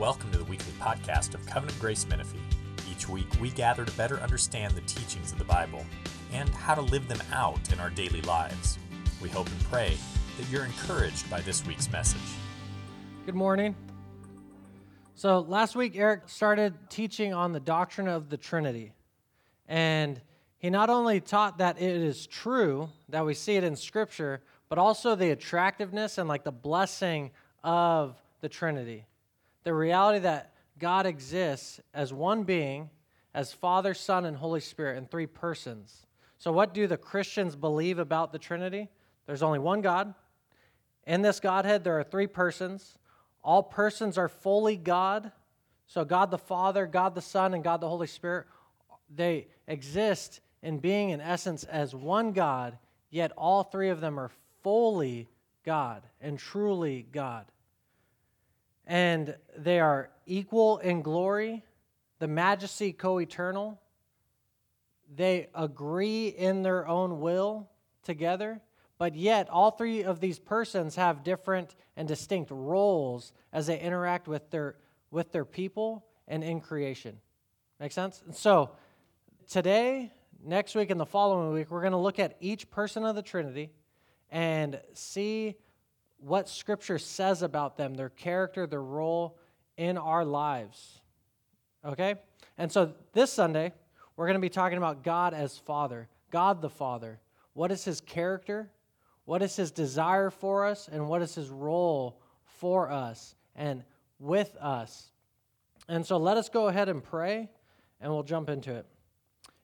Welcome to the weekly podcast of Covenant Grace Menifee. Each week, we gather to better understand the teachings of the Bible and how to live them out in our daily lives. We hope and pray that you're encouraged by this week's message. Good morning. So, last week, Eric started teaching on the doctrine of the Trinity. And he not only taught that it is true, that we see it in Scripture, but also the attractiveness and like the blessing of the Trinity. The reality that God exists as one being, as Father, Son, and Holy Spirit in three persons. So, what do the Christians believe about the Trinity? There's only one God. In this Godhead, there are three persons. All persons are fully God. So, God the Father, God the Son, and God the Holy Spirit, they exist in being, in essence, as one God, yet all three of them are fully God and truly God. And they are equal in glory, the majesty co eternal. They agree in their own will together, but yet all three of these persons have different and distinct roles as they interact with their, with their people and in creation. Make sense? So today, next week, and the following week, we're going to look at each person of the Trinity and see what Scripture says about them, their character, their role in our lives. Okay? And so this Sunday, we're going to be talking about God as Father, God the Father. What is his character? What is his desire for us? And what is his role for us and with us? And so let us go ahead and pray, and we'll jump into it.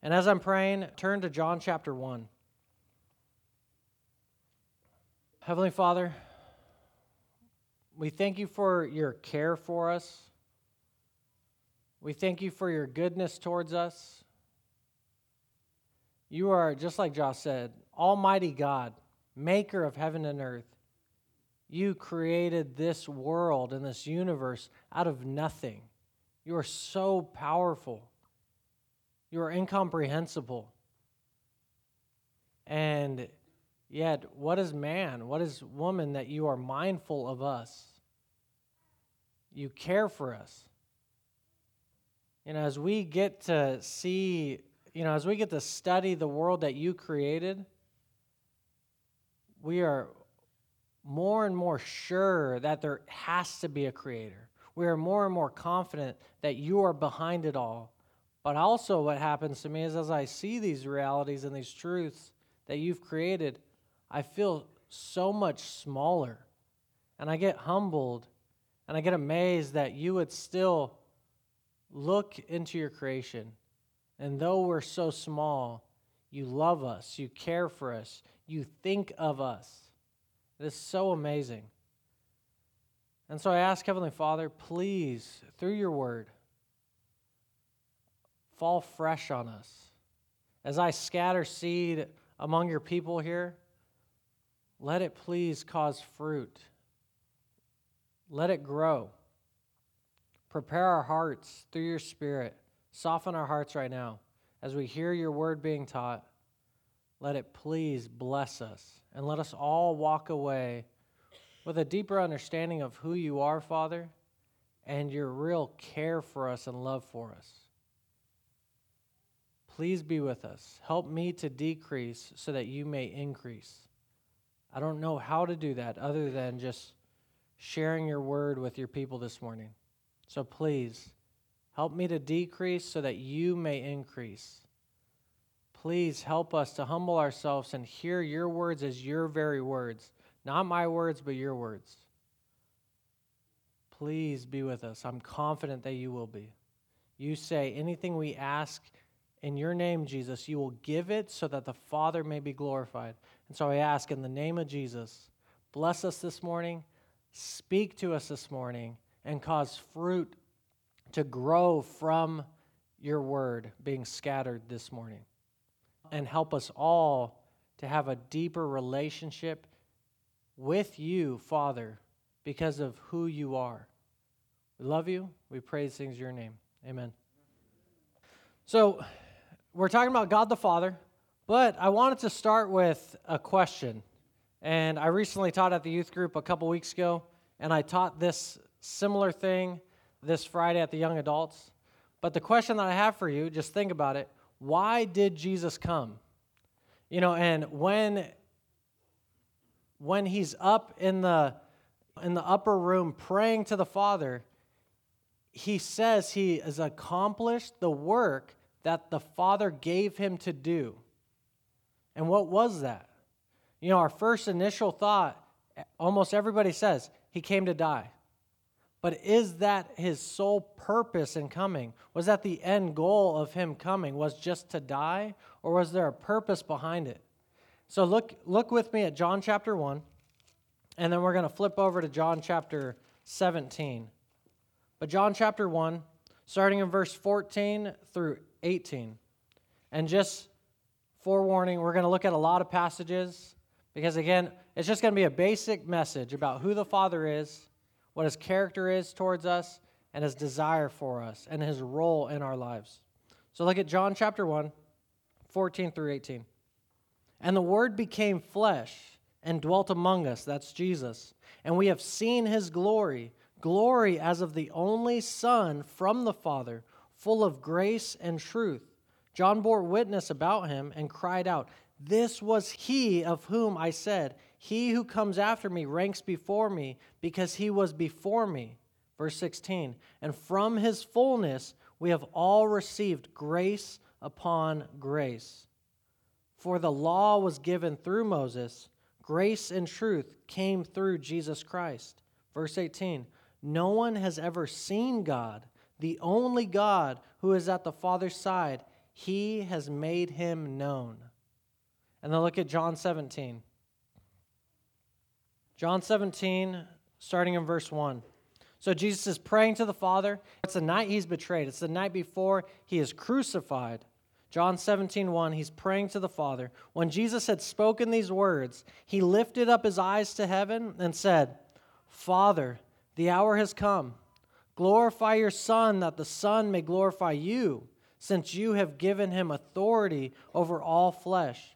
And as I'm praying, turn to John chapter 1. Heavenly Father, we thank you for your care for us. We thank you for your goodness towards us. You are, just like Josh said, Almighty God, maker of heaven and earth. You created this world and this universe out of nothing. You are so powerful. You are incomprehensible. And Yet, what is man? What is woman that you are mindful of us? You care for us. You know, as we get to see, you know, as we get to study the world that you created, we are more and more sure that there has to be a creator. We are more and more confident that you are behind it all. But also, what happens to me is as I see these realities and these truths that you've created, I feel so much smaller. And I get humbled and I get amazed that you would still look into your creation. And though we're so small, you love us, you care for us, you think of us. It is so amazing. And so I ask Heavenly Father, please, through your word, fall fresh on us. As I scatter seed among your people here, let it please cause fruit. Let it grow. Prepare our hearts through your Spirit. Soften our hearts right now as we hear your word being taught. Let it please bless us and let us all walk away with a deeper understanding of who you are, Father, and your real care for us and love for us. Please be with us. Help me to decrease so that you may increase. I don't know how to do that other than just sharing your word with your people this morning. So please, help me to decrease so that you may increase. Please help us to humble ourselves and hear your words as your very words, not my words, but your words. Please be with us. I'm confident that you will be. You say anything we ask in your name, Jesus, you will give it so that the Father may be glorified. And so I ask in the name of Jesus, bless us this morning, speak to us this morning, and cause fruit to grow from your word being scattered this morning. And help us all to have a deeper relationship with you, Father, because of who you are. We love you. We praise things in your name. Amen. So, we're talking about God the Father. But I wanted to start with a question. And I recently taught at the youth group a couple weeks ago, and I taught this similar thing this Friday at the Young Adults. But the question that I have for you, just think about it. Why did Jesus come? You know, and when when he's up in the in the upper room praying to the Father, he says he has accomplished the work that the Father gave him to do. And what was that? You know, our first initial thought, almost everybody says, he came to die. But is that his sole purpose in coming? Was that the end goal of him coming? Was just to die? Or was there a purpose behind it? So look, look with me at John chapter 1, and then we're going to flip over to John chapter 17. But John chapter 1, starting in verse 14 through 18. And just forewarning, we're going to look at a lot of passages because, again, it's just going to be a basic message about who the Father is, what his character is towards us, and his desire for us, and his role in our lives. So look at John chapter 1, 14 through 18. And the Word became flesh and dwelt among us. That's Jesus. And we have seen his glory, glory as of the only Son from the Father, full of grace and truth. John bore witness about him and cried out, This was he of whom I said, He who comes after me ranks before me, because he was before me. Verse 16. And from his fullness we have all received grace upon grace. For the law was given through Moses, grace and truth came through Jesus Christ. Verse 18 No one has ever seen God, the only God who is at the Father's side. He has made him known. And then look at John 17. John 17, starting in verse 1. So Jesus is praying to the Father. It's the night he's betrayed, it's the night before he is crucified. John 17, 1, he's praying to the Father. When Jesus had spoken these words, he lifted up his eyes to heaven and said, Father, the hour has come. Glorify your Son, that the Son may glorify you, since you have given him authority over all flesh,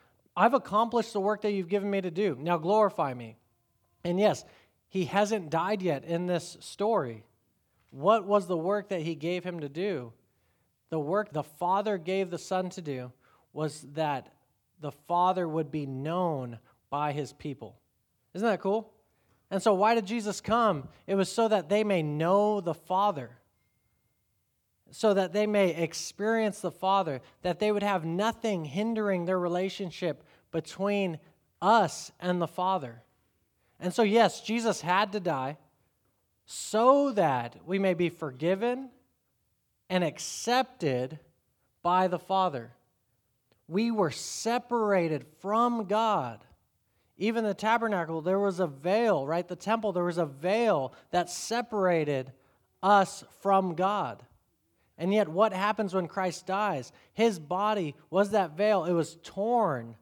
I've accomplished the work that you've given me to do. Now glorify me. And yes, he hasn't died yet in this story. What was the work that he gave him to do? The work the Father gave the Son to do was that the Father would be known by his people. Isn't that cool? And so, why did Jesus come? It was so that they may know the Father, so that they may experience the Father, that they would have nothing hindering their relationship between us and the Father. And so, yes, Jesus had to die so that we may be forgiven and accepted by the Father. We were separated from God. Even the tabernacle, there was a veil, right? The temple, there was a veil that separated us from God. And yet, what happens when Christ dies? His body was that veil, it was torn,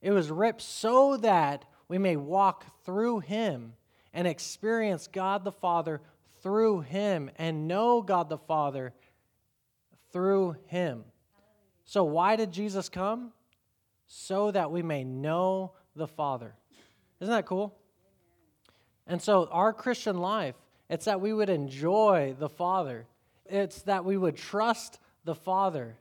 it was ripped so that we may walk through Him and experience God the Father through him and know God the Father through him. So, why did Jesus come? So that we may know the Father. Isn't that cool? And so, our Christian life, it's that we would enjoy the Father, it's that we would trust the Father.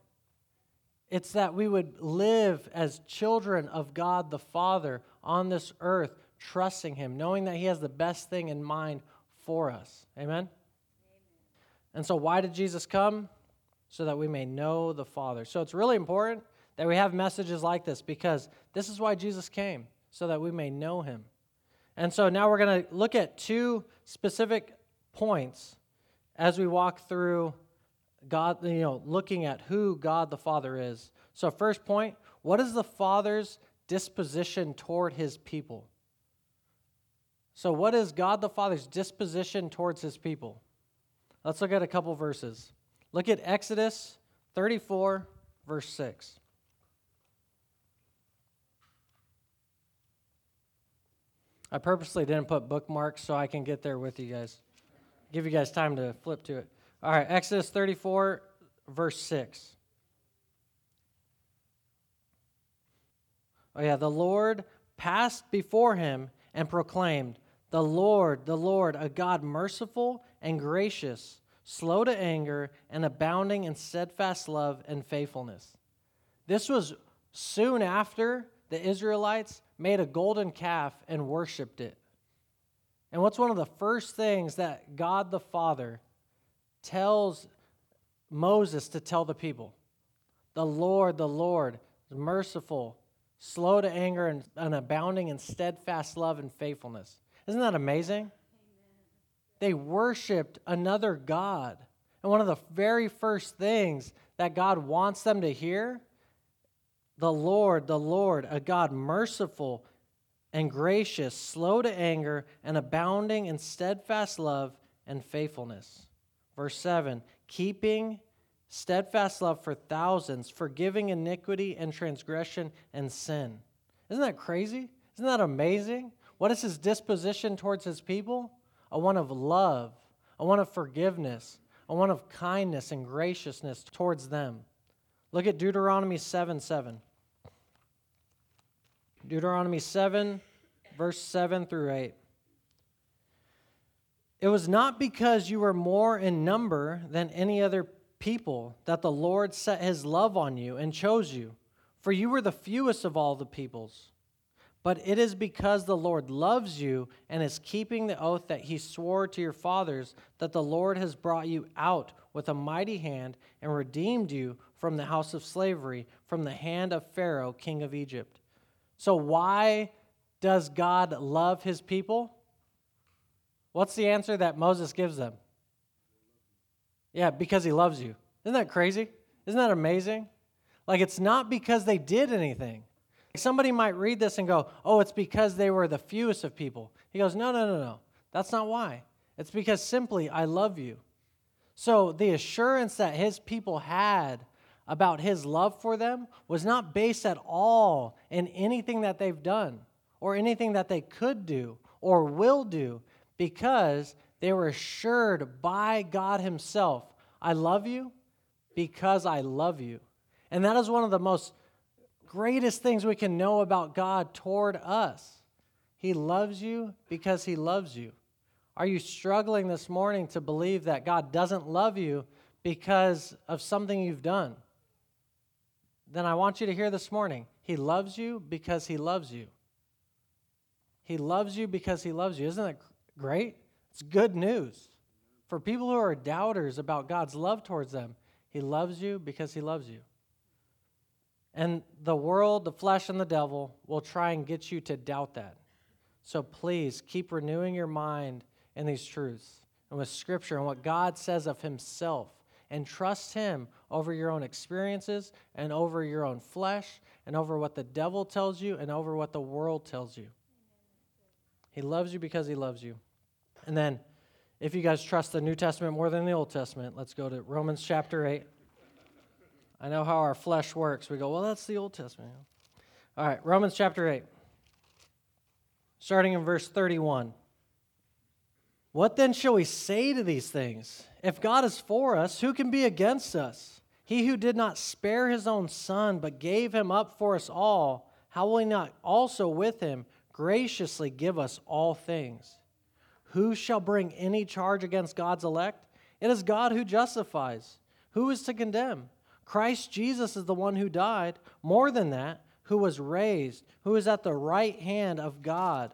It's that we would live as children of God the Father on this earth trusting Him, knowing that He has the best thing in mind for us. Amen? Amen? And so, why did Jesus come? So that we may know the Father. So, it's really important that we have messages like this because this is why Jesus came, so that we may know Him. And so, now we're going to look at two specific points as we walk through God, you know, looking at who God the Father is. So, first point, what is the Father's disposition toward his people? So, what is God the Father's disposition towards his people? Let's look at a couple verses. Look at Exodus 34, verse 6. I purposely didn't put bookmarks so I can get there with you guys. Give you guys time to flip to it. All right, Exodus 34, verse 6. Oh, yeah, the Lord passed before him and proclaimed, The Lord, the Lord, a God merciful and gracious, slow to anger, and abounding in steadfast love and faithfulness. This was soon after the Israelites made a golden calf and worshiped it. And what's one of the first things that God the Father tells Moses to tell the people? The Lord, the Lord, is merciful, slow to anger, and, and abounding in steadfast love and faithfulness. Isn't that amazing? They worshiped another God. And one of the very first things that God wants them to hear the Lord, the Lord, a God merciful and gracious, slow to anger, and abounding in steadfast love and faithfulness. Verse 7 keeping steadfast love for thousands, forgiving iniquity and transgression and sin. Isn't that crazy? Isn't that amazing? What is his disposition towards his people? A one of love, a one of forgiveness, a one of kindness and graciousness towards them. Look at Deuteronomy 7 7. Deuteronomy 7, verse 7 through 8. It was not because you were more in number than any other people that the Lord set his love on you and chose you, for you were the fewest of all the peoples. But it is because the Lord loves you and is keeping the oath that he swore to your fathers that the Lord has brought you out with a mighty hand and redeemed you from the house of slavery, from the hand of Pharaoh, king of Egypt. So, why does God love his people? What's the answer that Moses gives them? Yeah, because he loves you. Isn't that crazy? Isn't that amazing? Like, it's not because they did anything. Somebody might read this and go, oh, it's because they were the fewest of people. He goes, no, no, no, no. That's not why. It's because simply, I love you. So, the assurance that his people had about his love for them was not based at all in anything that they've done or anything that they could do or will do because they were assured by God Himself, I love you because I love you. And that is one of the most greatest things we can know about God toward us. He loves you because He loves you. Are you struggling this morning to believe that God doesn't love you because of something you've done? Then I want you to hear this morning He loves you because He loves you. He loves you because He loves you. Isn't that great? It's good news. For people who are doubters about God's love towards them, He loves you because He loves you. And the world, the flesh, and the devil will try and get you to doubt that. So please keep renewing your mind in these truths and with Scripture and what God says of Himself and trust Him over your own experiences and over your own flesh and over what the devil tells you and over what the world tells you. He loves you because He loves you. And then, if you guys trust the New Testament more than the Old Testament, let's go to Romans chapter 8. I know how our flesh works. We go, well, that's the Old Testament. All right, Romans chapter 8, starting in verse 31. What then shall we say to these things? If God is for us, who can be against us? He who did not spare his own son, but gave him up for us all, how will he not also with him graciously give us all things? Who shall bring any charge against God's elect? It is God who justifies. Who is to condemn? Christ Jesus is the one who died, more than that, who was raised, who is at the right hand of God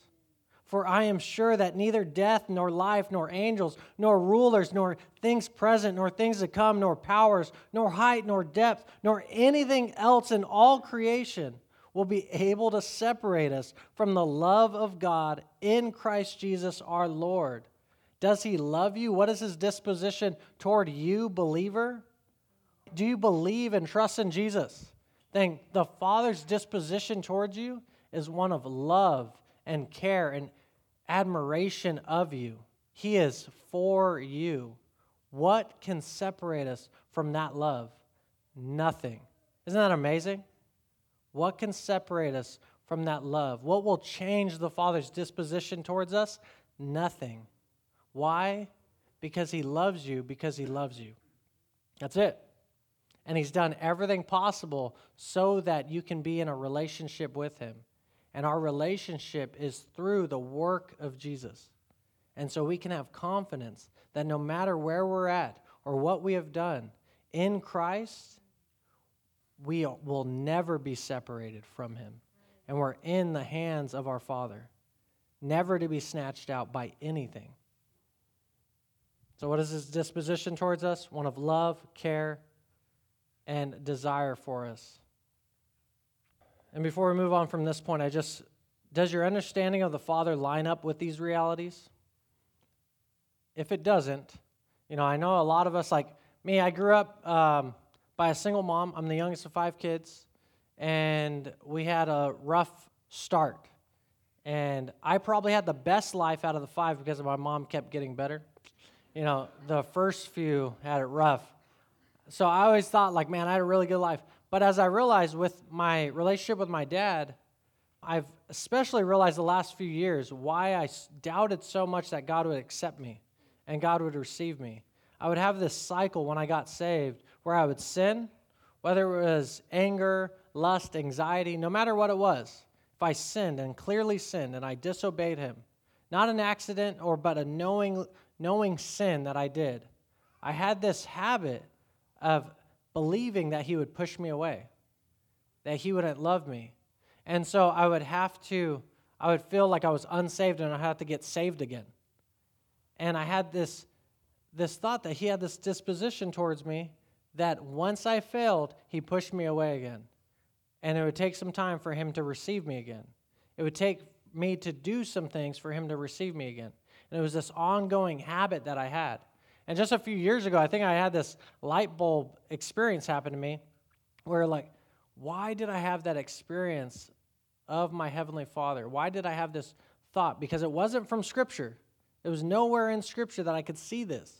For I am sure that neither death, nor life, nor angels, nor rulers, nor things present, nor things to come, nor powers, nor height, nor depth, nor anything else in all creation will be able to separate us from the love of God in Christ Jesus our Lord. Does he love you? What is his disposition toward you, believer? Do you believe and trust in Jesus? Then the Father's disposition towards you is one of love and care and admiration of you. He is for you. What can separate us from that love? Nothing. Isn't that amazing? What can separate us from that love? What will change the Father's disposition towards us? Nothing. Why? Because He loves you, because He loves you. That's it. And He's done everything possible so that you can be in a relationship with Him. And our relationship is through the work of Jesus. And so we can have confidence that no matter where we're at or what we have done in Christ, we will never be separated from Him. And we're in the hands of our Father, never to be snatched out by anything. So, what is His disposition towards us? One of love, care, and desire for us. And before we move on from this point, I just, does your understanding of the Father line up with these realities? If it doesn't, you know, I know a lot of us, like me, I grew up um, by a single mom. I'm the youngest of five kids, and we had a rough start. And I probably had the best life out of the five because my mom kept getting better. You know, the first few had it rough. So I always thought, like, man, I had a really good life. But as I realized with my relationship with my dad, I've especially realized the last few years why I doubted so much that God would accept me and God would receive me. I would have this cycle when I got saved where I would sin, whether it was anger, lust, anxiety, no matter what it was. If I sinned and clearly sinned and I disobeyed him, not an accident or but a knowing knowing sin that I did, I had this habit of believing that he would push me away, that he wouldn't love me. And so I would have to, I would feel like I was unsaved and I had to get saved again. And I had this, this thought that he had this disposition towards me that once I failed, he pushed me away again. And it would take some time for him to receive me again. It would take me to do some things for him to receive me again. And it was this ongoing habit that I had. And just a few years ago, I think I had this light bulb experience happen to me where, like, why did I have that experience of my Heavenly Father? Why did I have this thought? Because it wasn't from Scripture. It was nowhere in Scripture that I could see this.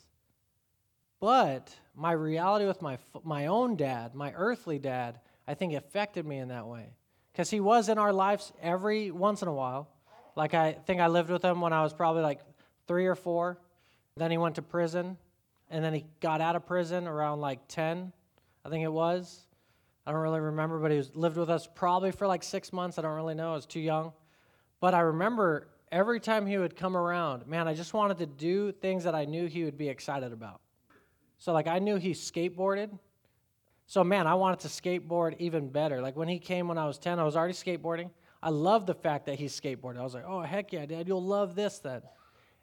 But my reality with my, my own dad, my earthly dad, I think affected me in that way. Because he was in our lives every once in a while. Like, I think I lived with him when I was probably like three or four. Then he went to prison, and then he got out of prison around like 10, I think it was. I don't really remember, but he was, lived with us probably for like six months. I don't really know. I was too young. But I remember every time he would come around, man, I just wanted to do things that I knew he would be excited about. So, like, I knew he skateboarded. So, man, I wanted to skateboard even better. Like, when he came when I was 10, I was already skateboarding. I loved the fact that he skateboarded. I was like, oh, heck yeah, Dad, you'll love this then.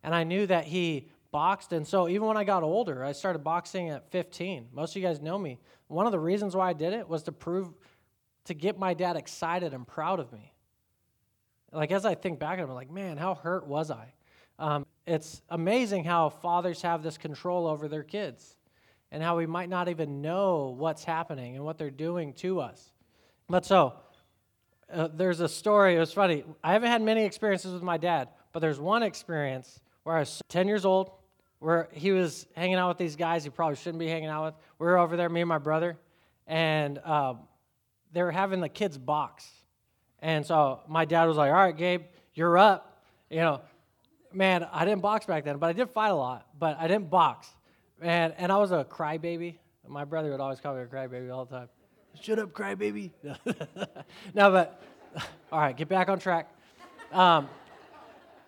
And I knew that he boxed. And so even when I got older, I started boxing at 15. Most of you guys know me. One of the reasons why I did it was to prove, to get my dad excited and proud of me. Like as I think back, I'm like, man, how hurt was I? Um, it's amazing how fathers have this control over their kids and how we might not even know what's happening and what they're doing to us. But so, uh, there's a story, it was funny. I haven't had many experiences with my dad, but there's one experience where I was 10 years old where he was hanging out with these guys he probably shouldn't be hanging out with. We were over there, me and my brother, and um, they were having the kids box. And so my dad was like, "All right, Gabe, you're up." You know, man, I didn't box back then, but I did fight a lot. But I didn't box, and and I was a crybaby. My brother would always call me a crybaby all the time. Shut up, crybaby. no, but all right, get back on track. Um,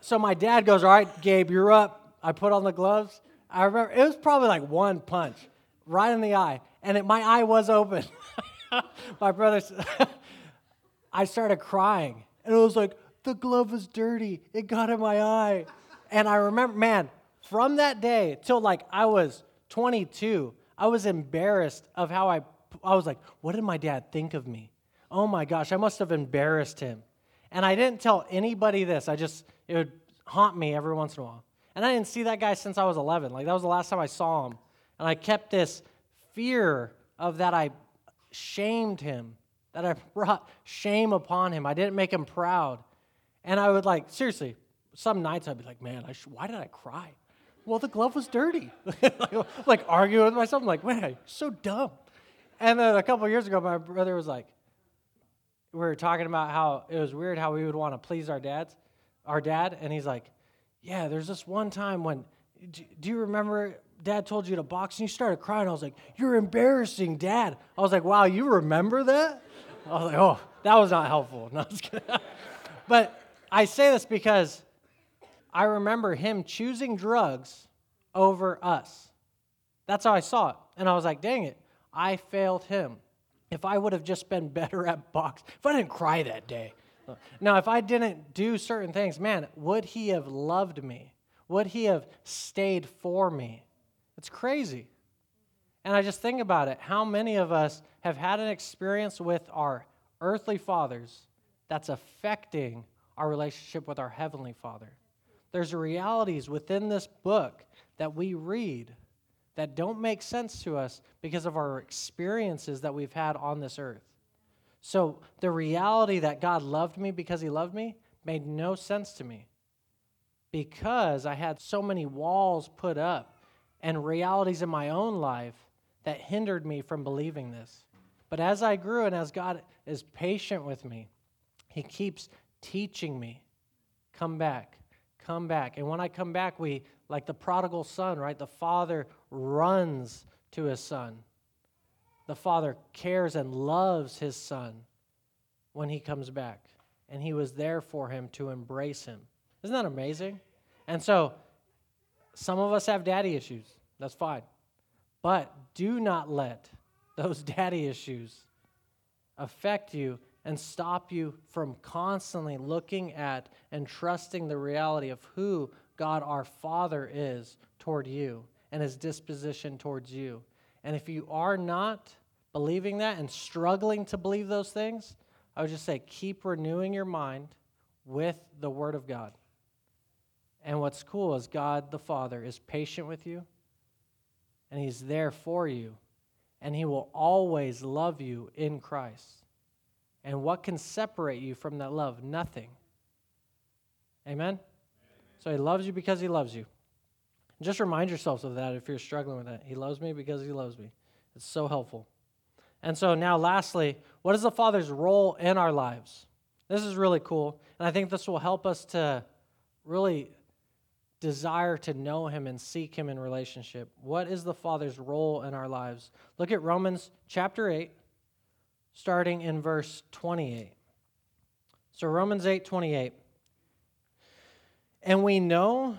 so my dad goes, "All right, Gabe, you're up." I put on the gloves. I remember it was probably like one punch right in the eye, and it, my eye was open. my brother, I started crying, and it was like, the glove was dirty. It got in my eye. And I remember, man, from that day till like I was 22, I was embarrassed of how I, I was like, what did my dad think of me? Oh my gosh, I must have embarrassed him. And I didn't tell anybody this. I just, it would haunt me every once in a while. And I didn't see that guy since I was 11. Like, that was the last time I saw him. And I kept this fear of that I shamed him, that I brought shame upon him. I didn't make him proud. And I would, like, seriously, some nights I'd be like, man, sh- why did I cry? Well, the glove was dirty. like, arguing with myself. I'm like, man, so dumb. And then a couple years ago, my brother was like, we were talking about how it was weird how we would want to please our dads, our dad, and he's like, "Yeah, there's this one time when, do you remember dad told you to box and you started crying? I was like, you're embarrassing, dad. I was like, wow, you remember that? I was like, oh, that was not helpful. No, but I say this because I remember him choosing drugs over us. That's how I saw it, and I was like, dang it, I failed him if I would have just been better at box, if I didn't cry that day. Now, if I didn't do certain things, man, would he have loved me? Would he have stayed for me? It's crazy. And I just think about it. How many of us have had an experience with our earthly fathers that's affecting our relationship with our heavenly Father? There's realities within this book that we read that don't make sense to us because of our experiences that we've had on this earth. So the reality that God loved me because he loved me made no sense to me because I had so many walls put up and realities in my own life that hindered me from believing this. But as I grew and as God is patient with me, he keeps teaching me come back, come back. And when I come back, we, like the prodigal son, right? The father runs to his son. The father cares and loves his son when he comes back. And he was there for him to embrace him. Isn't that amazing? And so, some of us have daddy issues. That's fine. But do not let those daddy issues affect you and stop you from constantly looking at and trusting the reality of who God our Father is toward you and his disposition towards you. And if you are not believing that and struggling to believe those things, I would just say keep renewing your mind with the Word of God. And what's cool is God the Father is patient with you, and He's there for you, and He will always love you in Christ. And what can separate you from that love? Nothing. Amen? So He loves you because He loves you. Just remind yourselves of that if you're struggling with that. He loves me because he loves me. It's so helpful. And so now, lastly, what is the Father's role in our lives? This is really cool. And I think this will help us to really desire to know Him and seek Him in relationship. What is the Father's role in our lives? Look at Romans chapter 8, starting in verse 28. So, Romans 8 28. And we know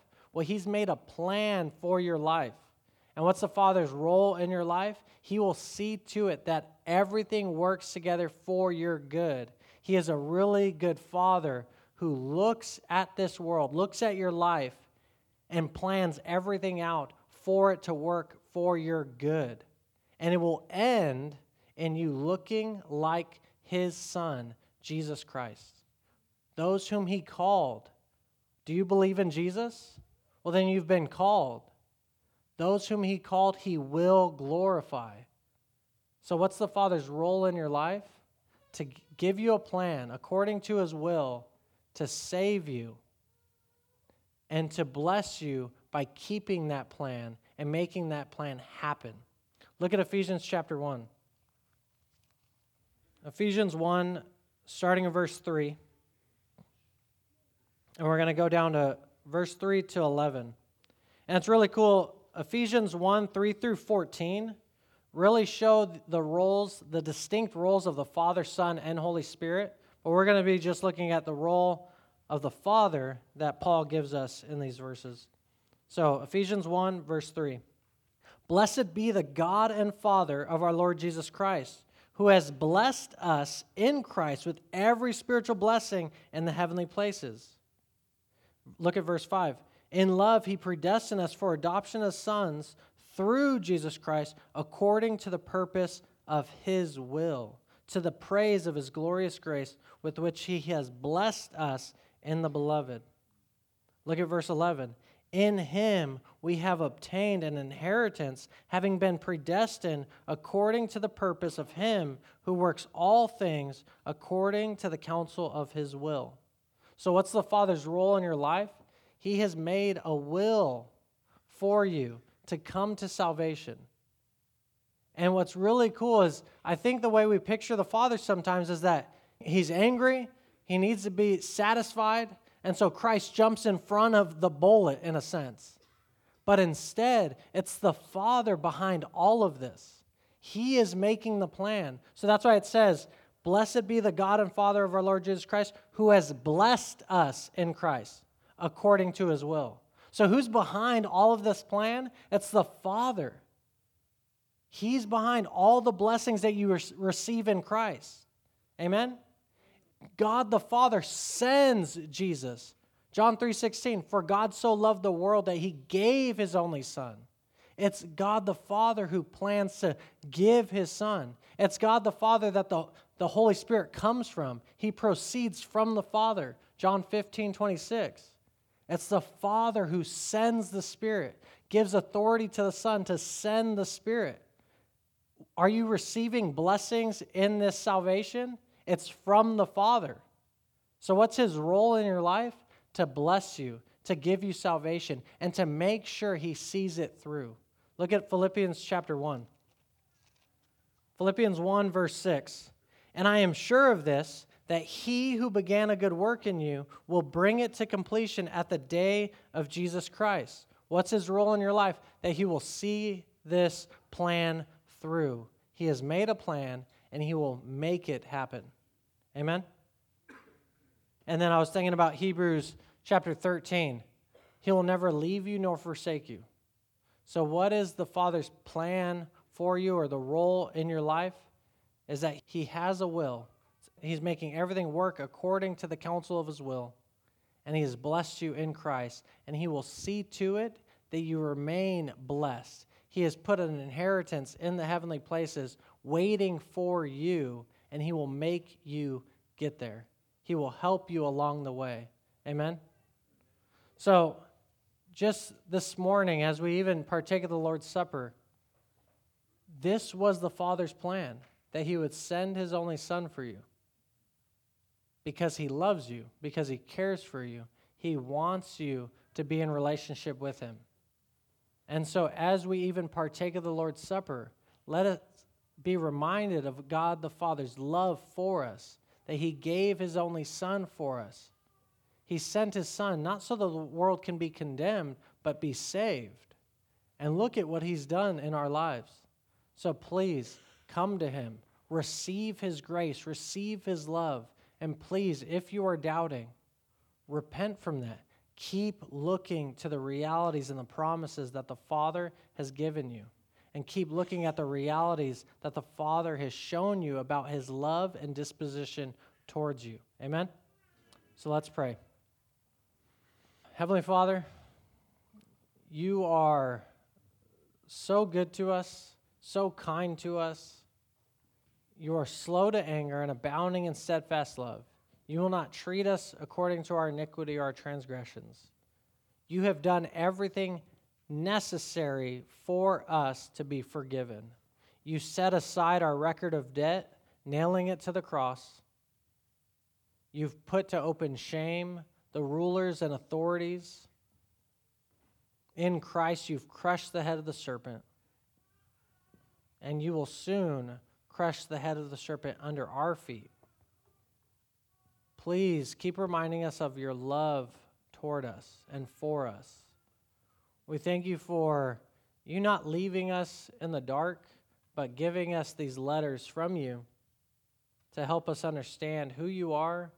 Well, He's made a plan for your life. And what's the Father's role in your life? He will see to it that everything works together for your good. He is a really good Father who looks at this world, looks at your life, and plans everything out for it to work for your good. And it will end in you looking like His Son, Jesus Christ. Those whom He called. Do you believe in Jesus? Well, then you've been called. Those whom he called, he will glorify. So, what's the Father's role in your life? To give you a plan according to his will to save you and to bless you by keeping that plan and making that plan happen. Look at Ephesians chapter 1. Ephesians 1, starting in verse 3. And we're going to go down to verse 3 to 11. And it's really cool. Ephesians 1 3 through 14 really show the roles, the distinct roles of the Father, Son, and Holy Spirit. But we're going to be just looking at the role of the Father that Paul gives us in these verses. So, Ephesians 1, verse 3. Blessed be the God and Father of our Lord Jesus Christ, who has blessed us in Christ with every spiritual blessing in the heavenly places. Look at verse 5. In love, he predestined us for adoption as sons through Jesus Christ according to the purpose of his will, to the praise of his glorious grace with which he has blessed us in the beloved. Look at verse 11. In him we have obtained an inheritance, having been predestined according to the purpose of him who works all things according to the counsel of his will. So, what's the Father's role in your life? He has made a will for you to come to salvation. And what's really cool is I think the way we picture the Father sometimes is that he's angry, he needs to be satisfied, and so Christ jumps in front of the bullet in a sense. But instead, it's the Father behind all of this. He is making the plan. So that's why it says, Blessed be the God and Father of our Lord Jesus Christ, who has blessed us in Christ according to his will. So, who's behind all of this plan? It's the Father. He's behind all the blessings that you receive in Christ. Amen? God the Father sends Jesus. John 3:16 For God so loved the world that he gave his only son. It's God the Father who plans to give his son. It's God the Father that the, the Holy Spirit comes from. He proceeds from the Father. John 15, 26. It's the Father who sends the Spirit, gives authority to the Son to send the Spirit. Are you receiving blessings in this salvation? It's from the Father. So, what's His role in your life? To bless you, to give you salvation, and to make sure He sees it through. Look at Philippians chapter 1. Philippians 1, verse 6. And I am sure of this that he who began a good work in you will bring it to completion at the day of Jesus Christ. What's his role in your life? That he will see this plan through. He has made a plan and he will make it happen. Amen? And then I was thinking about Hebrews chapter 13. He will never leave you nor forsake you. So, what is the Father's plan for you or the role in your life? Is that He has a will He's making everything work according to the counsel of His will. And He has blessed you in Christ. And He will see to it that you remain blessed. He has put an inheritance in the heavenly places waiting for you, and He will make you get there. He will help you along the way. Amen? So, just this morning, as we even partake of the Lord's Supper, this was the Father's plan that He would send His only Son for you because he loves you, because he cares for you. He wants you to be in relationship with him. And so, as we even partake of the Lord's Supper, let us be reminded of God the Father's love for us, that he gave his only Son for us. He sent his Son not so the world can be condemned, but be saved. And look at what he's done in our lives. So please come to him, receive his grace, receive his love and please, if you are doubting, repent from that. Keep looking to the realities and the promises that the Father has given you. And keep looking at the realities that the Father has shown you about his love and disposition towards you. Amen? So let's pray. Heavenly Father, you are so good to us, so kind to us. You are slow to anger and abounding in steadfast love. You will not treat us according to our iniquity or our transgressions. You have done everything necessary for us to be forgiven. You set aside our record of debt, nailing it to the cross. You've put to open shame the rulers and authorities. In Christ, you've crushed the head of the serpent. And you will soon crush the head of the serpent under our feet. Please keep reminding us of your love toward us and for us. We thank you for you not leaving us in the dark, but giving us these letters from you to help us understand who you are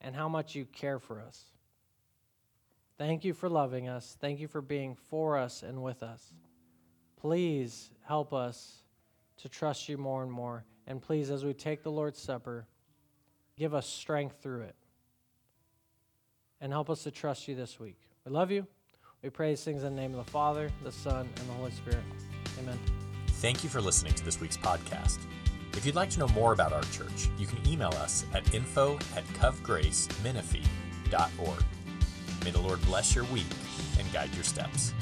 and how much you care for us. Thank you for loving us. Thank you for being for us and with us. Please help us to trust you more and more. And please, as we take the Lord's Supper, give us strength through it. And help us to trust you this week. We love you. We pray these things in the name of the Father, the Son, and the Holy Spirit. Amen. Thank you for listening to this week's podcast. If you'd like to know more about our church, you can email us at info at covgracemenifee.org. May the Lord bless your week and guide your steps.